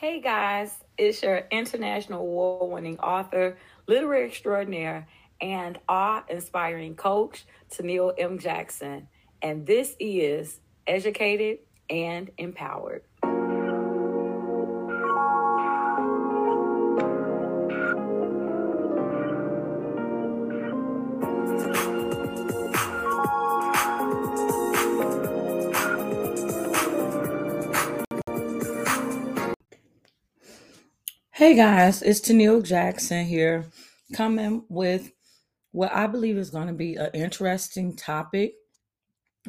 Hey guys, it's your international award winning author, literary extraordinaire, and awe inspiring coach, Tennille M. Jackson. And this is Educated and Empowered. Hey guys, it's Tennille Jackson here, coming with what I believe is going to be an interesting topic,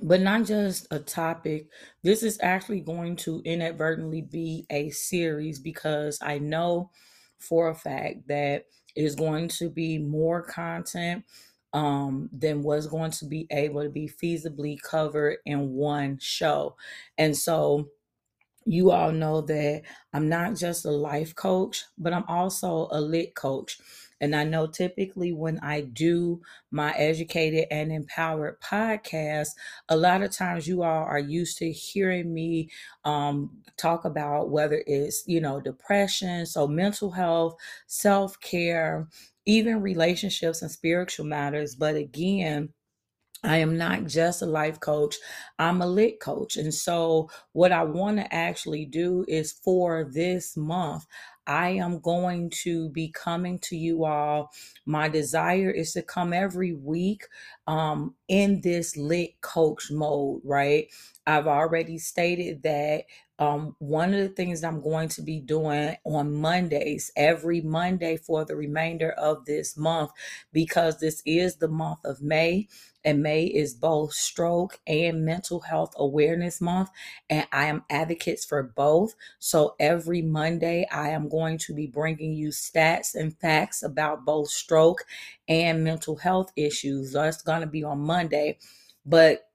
but not just a topic. This is actually going to inadvertently be a series because I know for a fact that is going to be more content um, than was going to be able to be feasibly covered in one show. And so, you all know that I'm not just a life coach, but I'm also a lit coach. And I know typically when I do my educated and empowered podcast, a lot of times you all are used to hearing me um, talk about whether it's, you know, depression, so mental health, self care, even relationships and spiritual matters. But again, I am not just a life coach, I'm a lit coach. And so, what I want to actually do is for this month, I am going to be coming to you all. My desire is to come every week um, in this lit coach mode, right? I've already stated that um, one of the things I'm going to be doing on Mondays, every Monday for the remainder of this month, because this is the month of May and May is both stroke and mental health awareness month. And I am advocates for both. So every Monday, I am going to be bringing you stats and facts about both stroke and mental health issues. That's going to be on Monday. But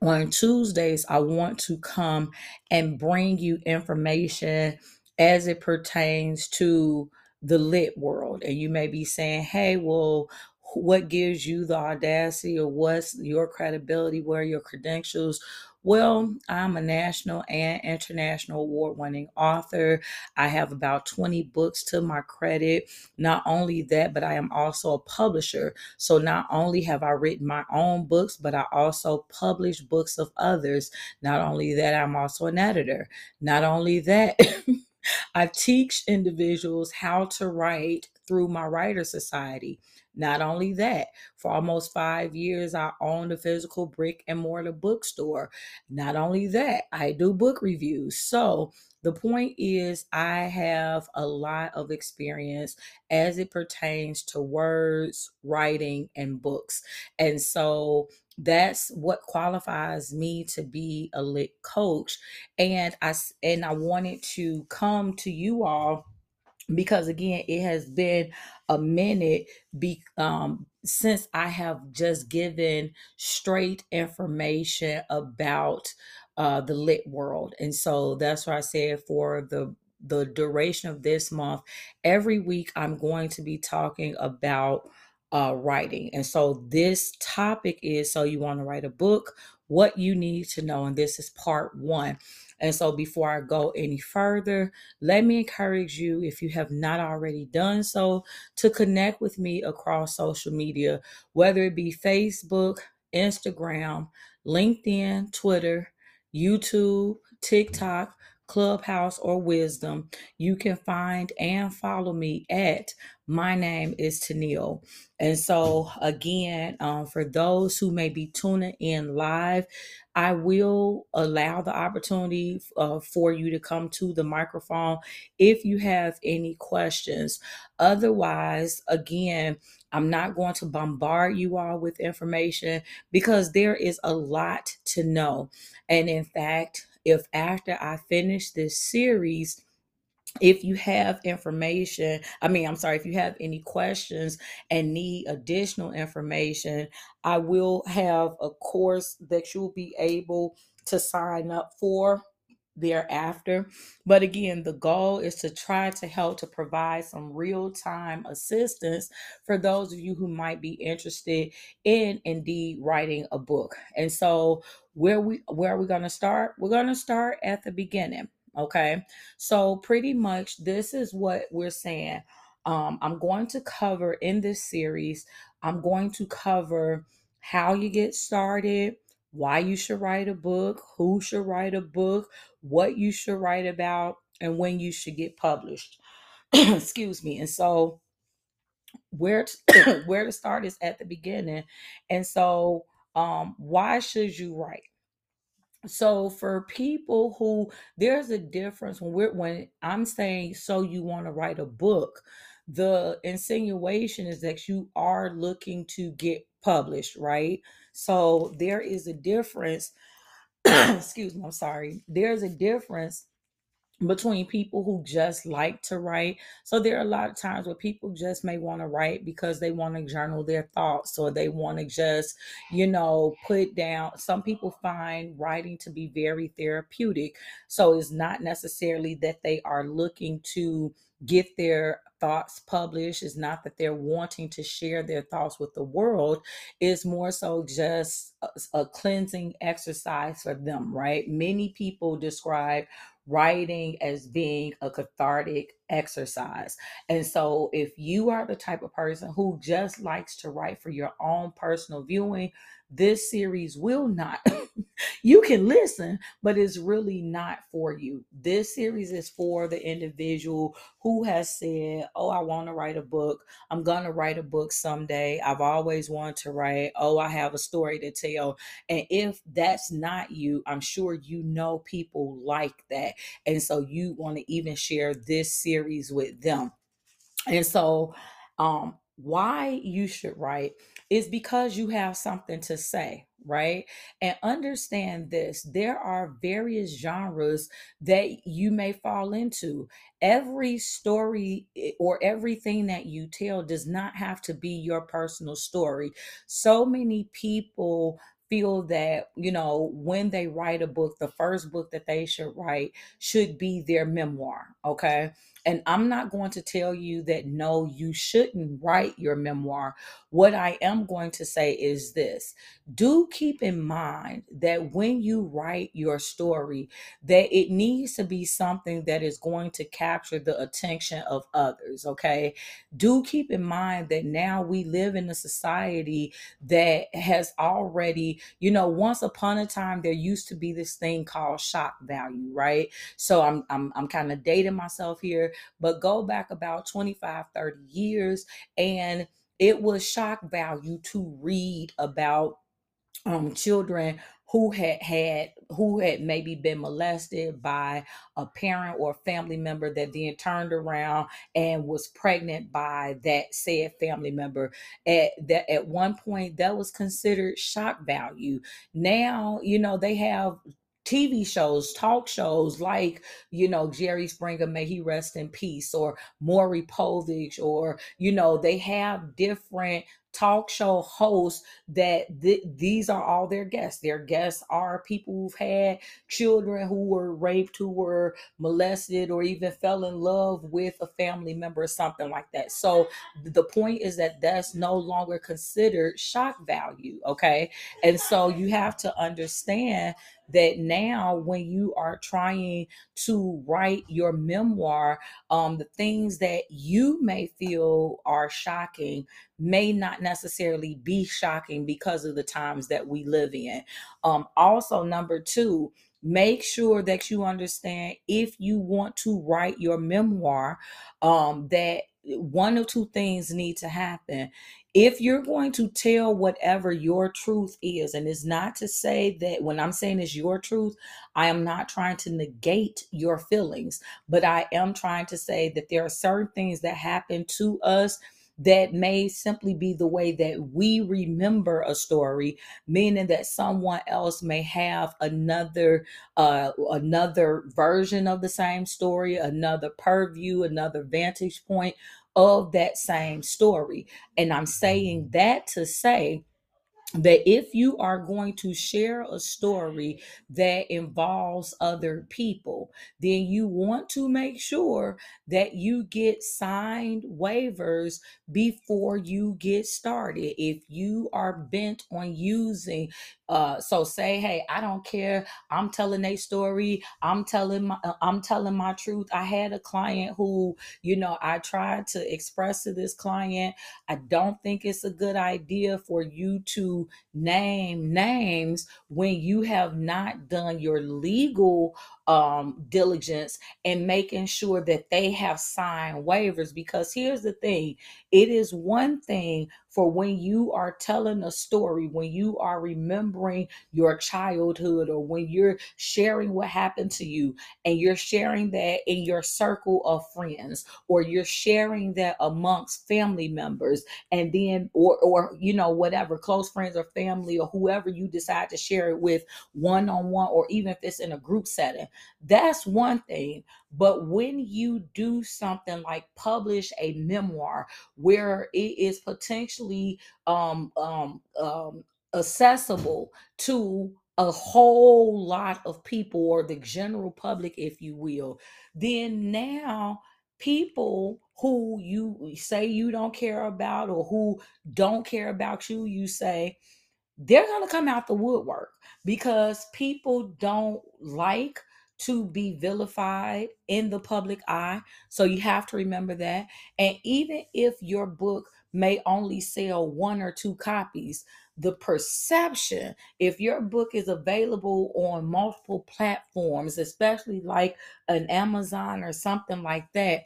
on Tuesdays, I want to come and bring you information as it pertains to the lit world. And you may be saying, hey, well, what gives you the audacity or what's your credibility, where are your credentials? Well, I'm a national and international award winning author. I have about 20 books to my credit. Not only that, but I am also a publisher. So not only have I written my own books, but I also publish books of others. Not only that, I'm also an editor. Not only that, I teach individuals how to write through my Writer Society. Not only that, for almost five years, I owned a physical brick and mortar bookstore. Not only that, I do book reviews. So the point is, I have a lot of experience as it pertains to words, writing, and books. And so that's what qualifies me to be a lit coach and i and i wanted to come to you all because again it has been a minute be, um, since i have just given straight information about uh, the lit world. And so that's why i said for the the duration of this month every week i'm going to be talking about uh, writing. And so this topic is so you want to write a book what you need to know and this is part one and so, before I go any further, let me encourage you, if you have not already done so, to connect with me across social media, whether it be Facebook, Instagram, LinkedIn, Twitter, YouTube, TikTok, Clubhouse, or Wisdom. You can find and follow me at my name is Tennille. And so, again, um, for those who may be tuning in live, I will allow the opportunity uh, for you to come to the microphone if you have any questions. Otherwise, again, I'm not going to bombard you all with information because there is a lot to know. And in fact, if after I finish this series, if you have information, I mean, I'm sorry, if you have any questions and need additional information, I will have a course that you'll be able to sign up for thereafter. But again, the goal is to try to help to provide some real time assistance for those of you who might be interested in indeed writing a book. And so, where we where are we going to start? We're going to start at the beginning. Okay. So, pretty much, this is what we're saying. Um, I'm going to cover in this series, I'm going to cover how you get started, why you should write a book, who should write a book, what you should write about, and when you should get published. Excuse me. And so, where to, where to start is at the beginning. And so, um, why should you write? So for people who there's a difference when we're when I'm saying so you want to write a book, the insinuation is that you are looking to get published, right? So there is a difference. excuse me, I'm sorry. There's a difference between people who just like to write. So there are a lot of times where people just may want to write because they want to journal their thoughts or they want to just, you know, put down. Some people find writing to be very therapeutic. So it's not necessarily that they are looking to get their thoughts published it's not that they're wanting to share their thoughts with the world it's more so just a, a cleansing exercise for them right many people describe writing as being a cathartic exercise. And so, if you are the type of person who just likes to write for your own personal viewing, this series will not you can listen but it's really not for you. This series is for the individual who has said oh i want to write a book. I'm gonna write a book someday. I've always wanted to write. Oh i have a story to tell. And if that's not you i'm sure you know people like that. And so you want to even share this series with them. And so um why you should write is because you have something to say, right? And understand this there are various genres that you may fall into. Every story eh, or everything that you tell does not have to be your personal story. So many people feel that you know when they write a book the first book that they should write should be their memoir okay and I'm not going to tell you that no, you shouldn't write your memoir. What I am going to say is this do keep in mind that when you write your story, that it needs to be something that is going to capture the attention of others. Okay. Do keep in mind that now we live in a society that has already, you know, once upon a time, there used to be this thing called shock value, right? So I'm I'm I'm kind of dating myself here but go back about 25, 30 years, and it was shock value to read about um, children who had had who had maybe been molested by a parent or family member that then turned around and was pregnant by that said family member. At that at one point that was considered shock value. Now you know they have TV shows, talk shows like, you know, Jerry Springer, may he rest in peace, or Maury Povich, or, you know, they have different talk show hosts that th- these are all their guests. Their guests are people who've had children who were raped, who were molested, or even fell in love with a family member or something like that. So the point is that that's no longer considered shock value. Okay. And so you have to understand that now when you are trying to write your memoir um, the things that you may feel are shocking may not necessarily be shocking because of the times that we live in. Um, also, number two, make sure that you understand if you want to write your memoir, um, that one or two things need to happen. If you're going to tell whatever your truth is, and it's not to say that when I'm saying it's your truth, I am not trying to negate your feelings, but I am trying to say that there are certain things that happen to us that may simply be the way that we remember a story meaning that someone else may have another uh another version of the same story another purview another vantage point of that same story. And i'm saying that to say that if you are going to share a story that involves other people, then you want to make sure that you get signed waivers before you get started. If you are bent on using, uh, so say, hey, I don't care. I'm telling a story. I'm telling my, uh, I'm telling my truth. I had a client who, you know, I tried to express to this client. I don't think it's a good idea for you to name names when you have not done your legal um, diligence and making sure that they have signed waivers. Because here's the thing it is one thing for when you are telling a story, when you are remembering your childhood, or when you're sharing what happened to you, and you're sharing that in your circle of friends, or you're sharing that amongst family members, and then, or, or, you know, whatever, close friends or family, or whoever you decide to share it with one on one, or even if it's in a group setting that's one thing. But when you do something like publish a memoir where it is potentially um, um, um, accessible to a whole lot of people or the general public, if you will, then now people who you say you don't care about or who don't care about you, you say, they're going to come out the woodwork because people don't like to be vilified in the public eye. So you have to remember that. And even if your book may only sell one or two copies, the perception, if your book is available on multiple platforms, especially like an Amazon or something like that,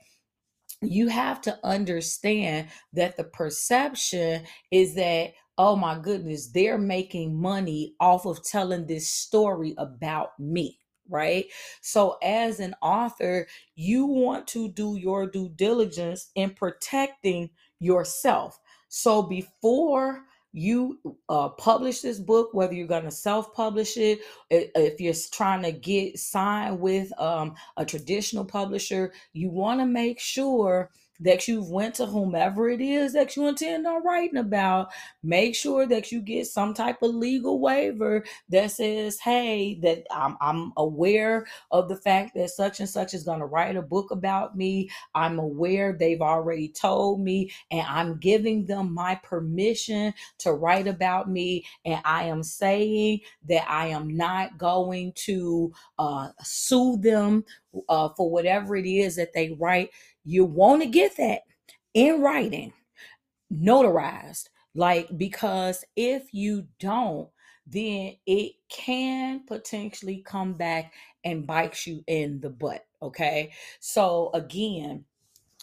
you have to understand that the perception is that oh my goodness they're making money off of telling this story about me right? So as an author you want to do your due diligence in protecting yourself. So before you uh, publish this book whether you're going to self-publish it if you're trying to get signed with um, a traditional publisher you want to make sure that you've went to whomever it is that you intend on writing about make sure that you get some type of legal waiver that says hey that i'm, I'm aware of the fact that such and such is going to write a book about me. I'm aware they've already told me and i'm giving them my permission to write about me. And i am saying that i am not going to uh, sue them uh, for whatever it is that they write you want to get that in writing, notarized. Like, because if you don't, then it can potentially come back and bite you in the butt. Okay. So, again,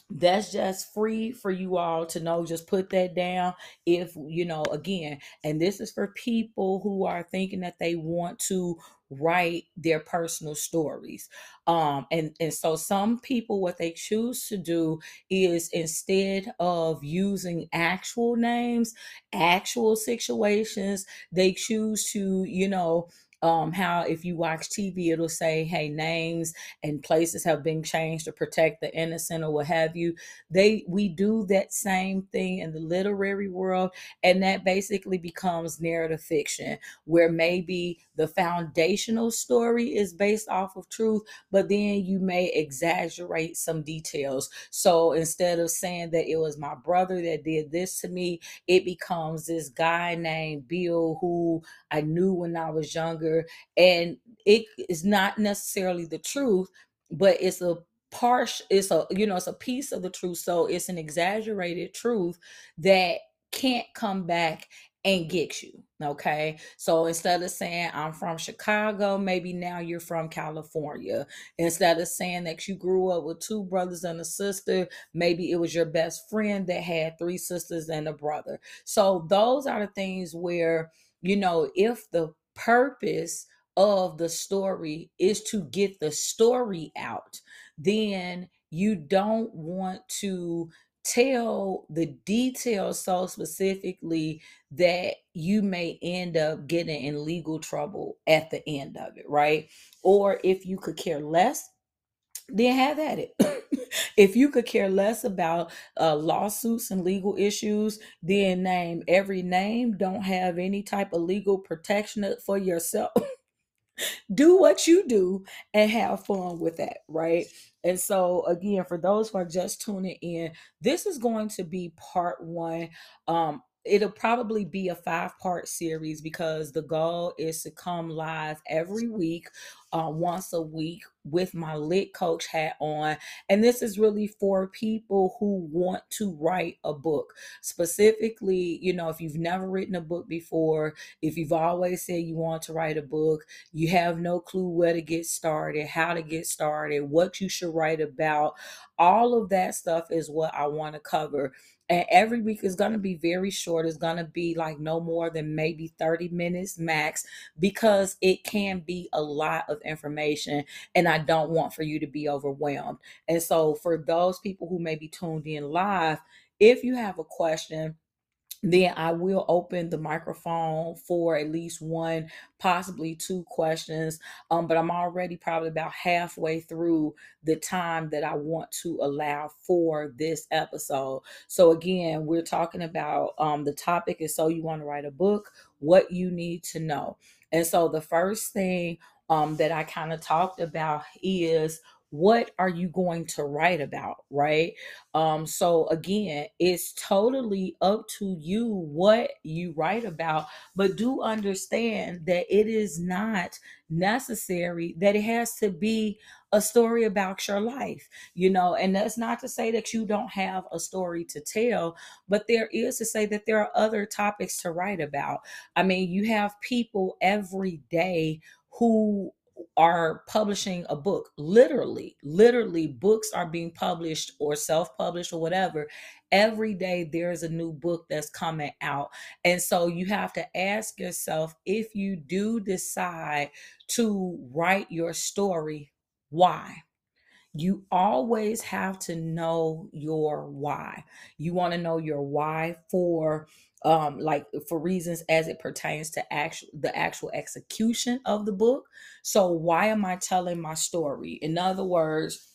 that's just free for you all to know just put that down if you know again and this is for people who are thinking that they want to write their personal stories. Um and and so some people what they choose to do is instead of using actual names actual situations they choose to you know um, how if you watch TV, it'll say, hey, names and places have been changed to protect the innocent or what have you. They we do that same thing in the literary world, and that basically becomes narrative fiction, where maybe the foundational story is based off of truth, but then you may exaggerate some details. So instead of saying that it was my brother that did this to me, it becomes this guy named Bill who I knew when I was younger. And it is not necessarily the truth, but it's a partial, it's a, you know, it's a piece of the truth. So it's an exaggerated truth that can't come back and get you. Okay. So instead of saying I'm from Chicago, maybe now you're from California. Instead of saying that you grew up with two brothers and a sister, maybe it was your best friend that had three sisters and a brother. So those are the things where you know, if the purpose of the story is to get the story out, then you don't want to tell the details so specifically that you may end up getting in legal trouble at the end of it, right? Or if you could care less then have at it. If you could care less about uh, lawsuits and legal issues, then name every name. Don't have any type of legal protection for yourself. do what you do and have fun with that, right? And so, again, for those who are just tuning in, this is going to be part one. Um, it'll probably be a five part series because the goal is to come live every week uh, once a week with my lit coach hat on and this is really for people who want to write a book. Specifically you know if you've never written a book before if you've always said you want to write a book you have no clue where to get started how to get started what you should write about all of that stuff is what i want to cover. And every week is going to be very short it's going to be like no more than maybe 30 minutes max because it can be a lot of information and i don't want for you to be overwhelmed and so for those people who may be tuned in live if you have a question then I will open the microphone for at least one, possibly two questions. Um, but I'm already probably about halfway through the time that I want to allow for this episode. So again, we're talking about um, the topic is so you want to write a book, what you need to know. And so the first thing um, that I kind of talked about is what are you going to write about? right? Um so again it's totally up to you what you write about but do understand that it is not necessary that it has to be a story about your life you know? And that's not to say that you don't have a story to tell but there is to say that there are other topics to write about. I mean you have people every day who are publishing a book literally literally books are being published or self-published or whatever. Every day there's a new book that's coming out. And so you have to ask yourself if you do decide to write your story why? You always have to know your why. You want to know your why for um like for reasons as it pertains to actual the actual execution of the book. So why am i telling my story? In other words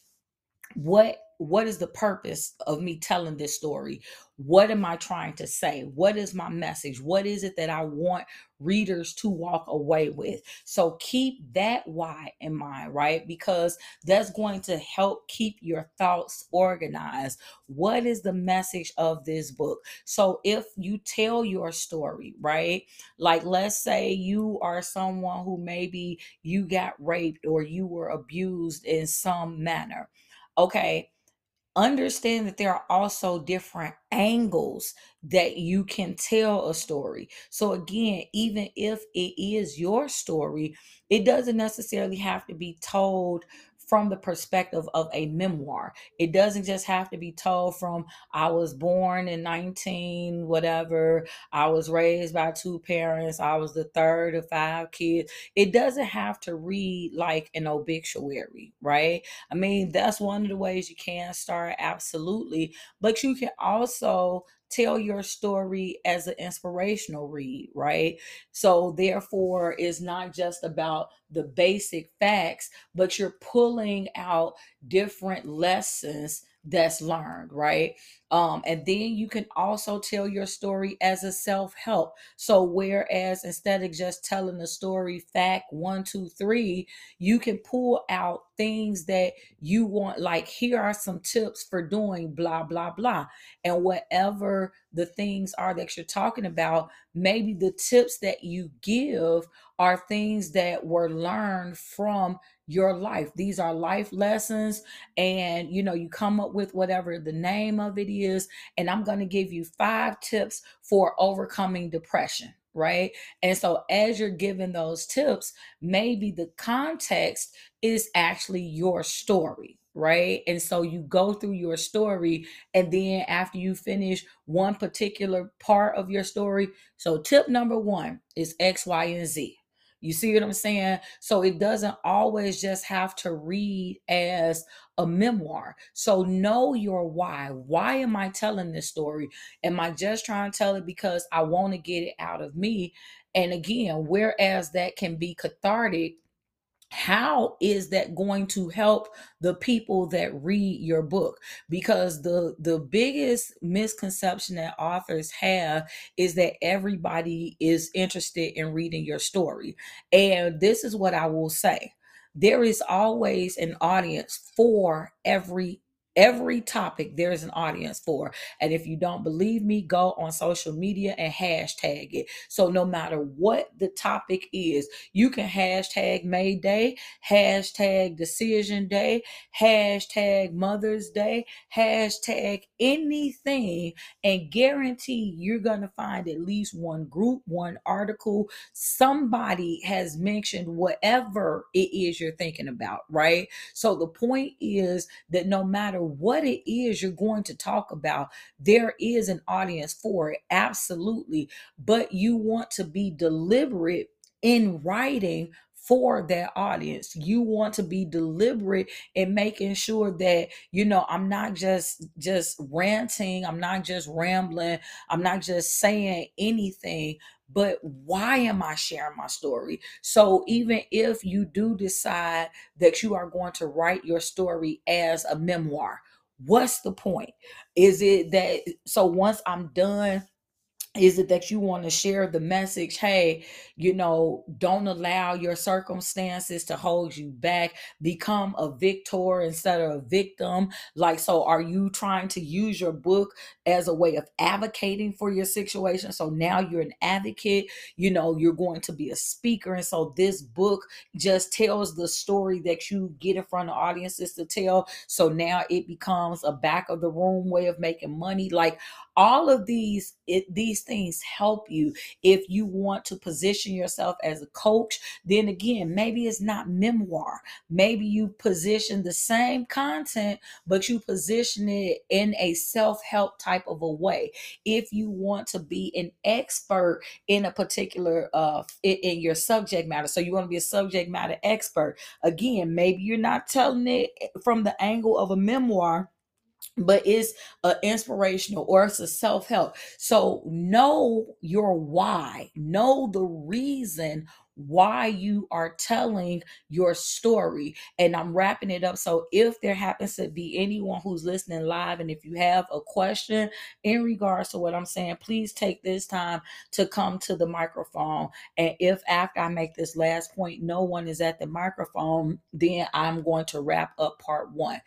what what is the purpose of me telling this story? What am i trying to say? What is my message? What is it that i want readers to walk away with? So keep that why in mind right? Because that's going to help keep your thoughts organized. What is the message of this book? So if you tell your story right? Like let's say you are someone who maybe you got raped or you were abused in some manner okay understand that there are also different angles that you can tell a story. So, again, even if it is your story, it doesn't necessarily have to be told from the perspective of a memoir. It doesn't just have to be told from I was born in 19 whatever, I was raised by two parents, I was the third of five kids. It doesn't have to read like an obituary, right? I mean, that's one of the ways you can start absolutely, but you can also tell your story as an inspirational read, right? So, therefore, it's not just about the basic facts, but you're pulling out different lessons that's learned, right? Um, and then you can also tell your story as a self help. So, whereas instead of just telling the story fact one, two, three, you can pull out things that you want, like, here are some tips for doing blah, blah, blah. And whatever the things are that you're talking about, maybe the tips that you give are things that were learned from your life. These are life lessons, and you know, you come up with whatever the name of it is. And I'm going to give you five tips for overcoming depression, right? And so, as you're giving those tips, maybe the context is actually your story, right? And so you go through your story, and then after you finish one particular part of your story, so tip number one is X, Y, and Z. You see what I'm saying? So it doesn't always just have to read as a memoir. So know your why. Why am I telling this story? Am I just trying to tell it because I want to get it out of me? And again, whereas that can be cathartic how is that going to help the people that read your book? Because the the biggest misconception that authors have is that everybody is interested in reading your story. And this is what i will say. There is always an audience for every every topic there is an audience for and if you don't believe me go on social media and hashtag it so no matter what the topic is you can hashtag May Day, hashtag Decision Day, hashtag Mother's Day, hashtag anything, and guarantee you're going to find at least one group, one article. Somebody has mentioned whatever it is you're thinking about, right? So the point is that no matter what it is you're going to talk about, there is an audience for it, absolutely. But you want to be deliberate in writing for that audience. You want to be deliberate in making sure that you know I'm not just just ranting, I'm not just rambling, I'm not just saying anything, but why am I sharing my story? So even if you do decide that you are going to write your story as a memoir, what's the point? Is it that so once I'm done is it that you want to share the message hey you know don't allow your circumstances to hold you back. Become a victor instead of a victim. Like so are you trying to use your book as a way of advocating for your situation? So now you're an advocate you know you're going to be a speaker and so this book just tells the story that you get in front of audiences to tell. So now it becomes a back of the room way of making money. Like all of these it, these things help you. If you want to position yourself as a coach then again maybe it's not memoir. Maybe you position the same content but you position it in a self-help type of a way. If you want to be an expert in a particular uh in, in your subject matter so you want to be a subject matter expert again maybe you're not telling it from the angle of a memoir but it's a inspirational or it's a self-help. So know your why. Know the reason why you are telling your story. And i'm wrapping it up. So if there happens to be anyone who's listening live and if you have a question in regards to what i'm saying please take this time to come to the microphone. And if after i make this last point no one is at the microphone then i'm going to wrap up part one.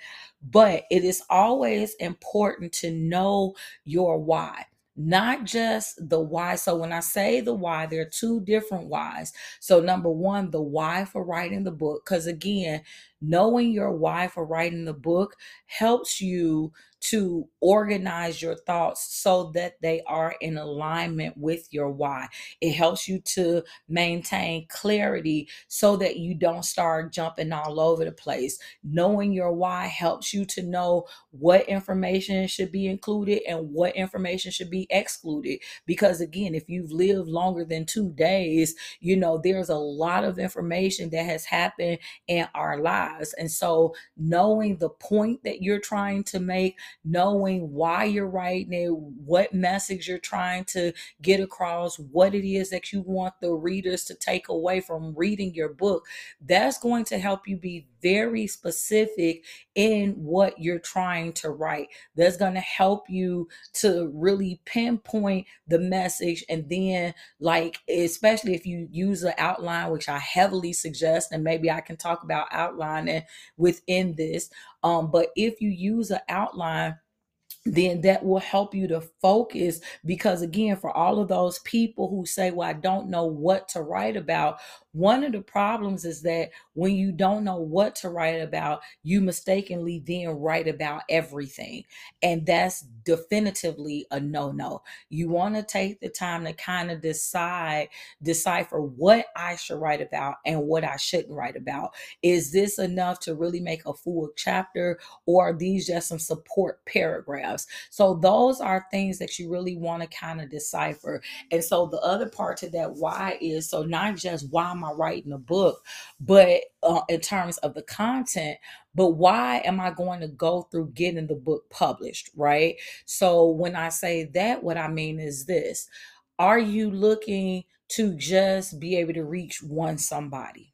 But it is always important to know your why not just the why. So when I say the why, there are two different whys. So number one, the why for writing the book, because again, knowing your why for writing the book helps you to organize your thoughts so that they are in alignment with your why. It helps you to maintain clarity so that you don't start jumping all over the place. Knowing your why helps you to know what information should be included and what information should be excluded. Because again, if you've lived longer than two days, you know, there's a lot of information that has happened in our lives. And so knowing the point that you're trying to make, knowing why you're writing it, what message you're trying to get across, what it is that you want the readers to take away from reading your book, that's going to help you be very specific in what you're trying to write. That's going to help you to really pinpoint the message and then like especially if you use an outline which I heavily suggest and maybe I can talk about outlining within this. Um but if you use an outline then that will help you to focus because again for all of those people who say well i don't know what to write about one of the problems is that when you don't know what to write about you mistakenly then write about everything and that's definitively a no-no you want to take the time to kind of decide decipher what i should write about and what i shouldn't write about is this enough to really make a full chapter or are these just some support paragraphs? So those are things that you really want to kind of decipher. And so the other part to that why is so not just why am I writing a book, but uh, in terms of the content, but why am I going to go through getting the book published, right? So when I say that, what I mean is this Are you looking to just be able to reach one somebody?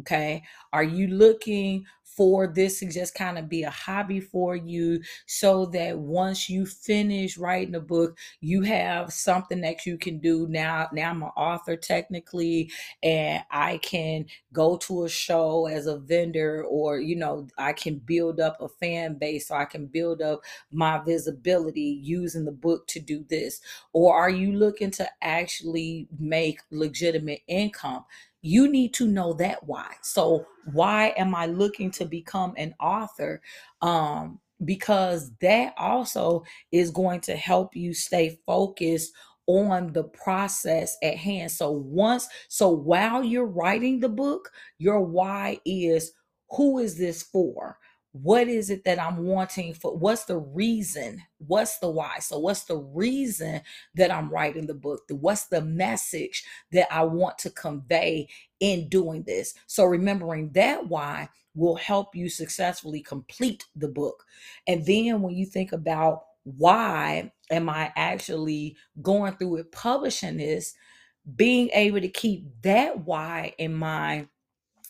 Okay. Are you looking for this to just kind of be a hobby for you so that once you finish writing a book, you have something that you can do now? Now I'm an author technically, and I can go to a show as a vendor, or you know, I can build up a fan base, so I can build up my visibility using the book to do this. Or are you looking to actually make legitimate income? You need to know that why. So, why am I looking to become an author? Um, because that also is going to help you stay focused on the process at hand. So, once, so while you're writing the book, your why is who is this for? What is it that I'm wanting for? What's the reason? What's the why? So, what's the reason that I'm writing the book? What's the message that I want to convey in doing this? So, remembering that why will help you successfully complete the book. And then, when you think about why am I actually going through it, publishing this, being able to keep that why in mind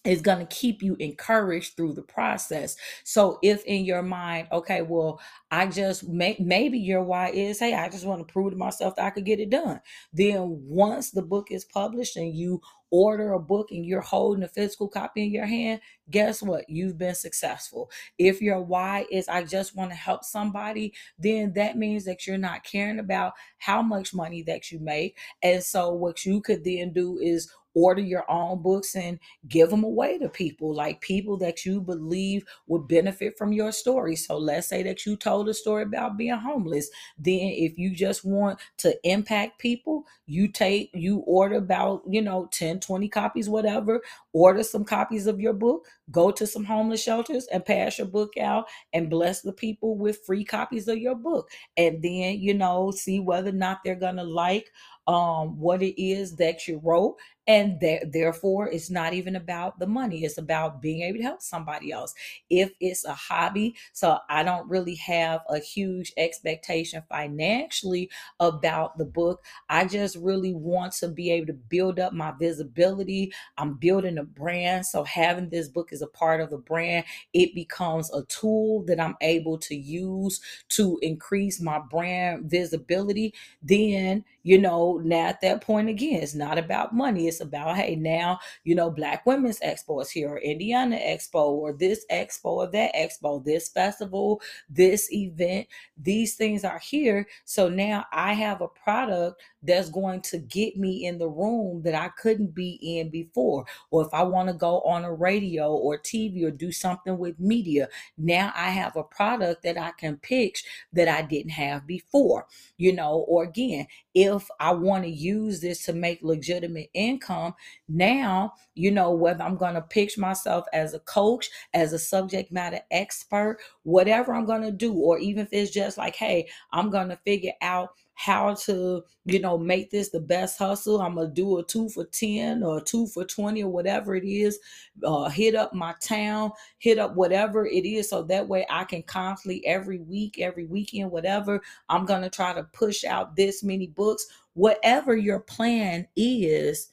is going to keep you encouraged through the process. So if in your mind, okay, well, I just may, maybe your why is, hey, I just want to prove to myself that I could get it done. Then once the book is published and you order a book and you're holding a physical copy in your hand, guess what? You've been successful. If your why is I just want to help somebody, then that means that you're not caring about how much money that you make. And so what you could then do is order your own books and give them away to people like people that you believe would benefit from your story. So let's say that you told a story about being homeless. Then if you just want to impact people you take you order about you know 10 20 copies whatever. Order some copies of your book go to some homeless shelters and pass your book out and bless the people with free copies of your book. And then you know see whether or not they're gonna like um, what it is that you wrote and therefore it's not even about the money it's about being able to help somebody else. If it's a hobby so i don't really have a huge expectation financially about the book. I just really want to be able to build up my visibility. I'm building a brand so having this book as a part of the brand. It becomes a tool that i'm able to use to increase my brand visibility. Then you know now at that point again it's not about money it's it's about, hey, now, you know, Black Women's Expo is here, or Indiana Expo, or this expo, or that expo, this festival, this event. These things are here. So now I have a product that's going to get me in the room that I couldn't be in before. Or if I want to go on a radio or TV or do something with media, now I have a product that I can pitch that I didn't have before. You know, or again, if I want to use this to make legitimate income, now, you know, whether I'm going to pitch myself as a coach, as a subject matter expert, whatever I'm going to do, or even if it's just like, hey, I'm going to figure out how to, you know, make this the best hustle. I'm gonna do a two for 10 or two for 20 or whatever it is. Uh, hit up my town, hit up whatever it is. So that way I can constantly every week, every weekend, whatever, I'm gonna try to push out this many books. Whatever your plan is,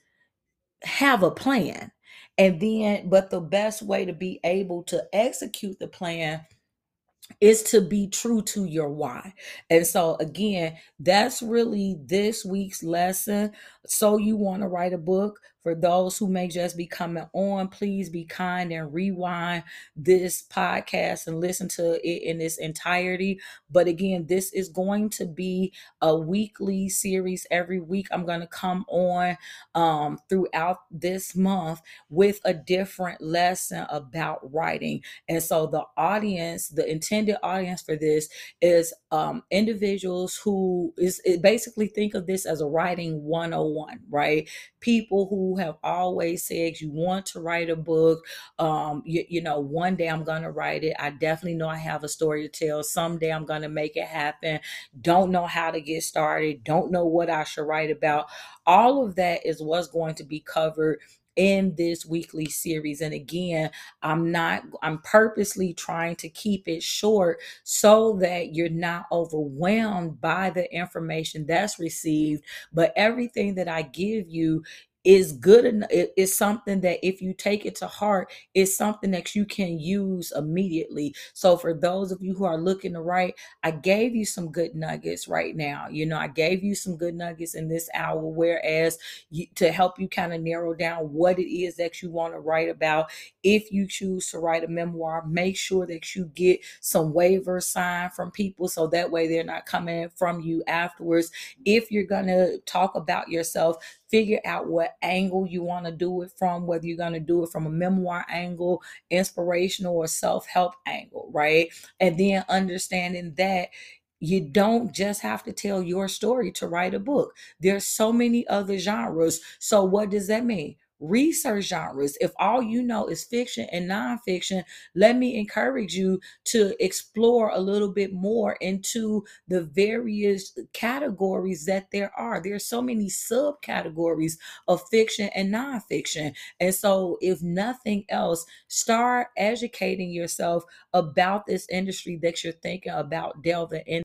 have a plan. And then, but the best way to be able to execute the plan is to be true to your why. And so, again, that's really this week's lesson. So, you want to write a book? For those who may just be coming on, please be kind and rewind this podcast and listen to it in its entirety. But again, this is going to be a weekly series. Every week, I'm going to come on um, throughout this month with a different lesson about writing. And so, the audience, the intended audience for this is um, individuals who is basically think of this as a writing 101, right? People who have always said you want to write a book. Um, you, you know, one day I'm to write it. I definitely know I have a story to tell. Someday I'm to make it happen. Don't know how to get started. Don't know what I should write about. All of that is what's going to be covered in this weekly series. And again, I'm not, I'm purposely trying to keep it short so that you're not overwhelmed by the information that's received. But everything that I give you is good enough it's something that if you take it to heart it's something that you can use immediately. So for those of you who are looking to write i gave you some good nuggets right now. You know i gave you some good nuggets in this hour whereas you, to help you kind of narrow down what it is that you want to write about if you choose to write a memoir make sure that you get some waivers signed from people so that way they're not coming from you afterwards. If you're going to talk about yourself figure out what angle you want to do it from, whether you're going to do it from a memoir angle, inspirational, or self help angle, right? And then understanding that you don't just have to tell your story to write a book. There's so many other genres. So what does that mean? Research genres. If all you know is fiction and nonfiction, let me encourage you to explore a little bit more into the various categories that there are. There are so many subcategories of fiction and nonfiction. And so, if nothing else, start educating yourself about this industry that you're thinking about delving into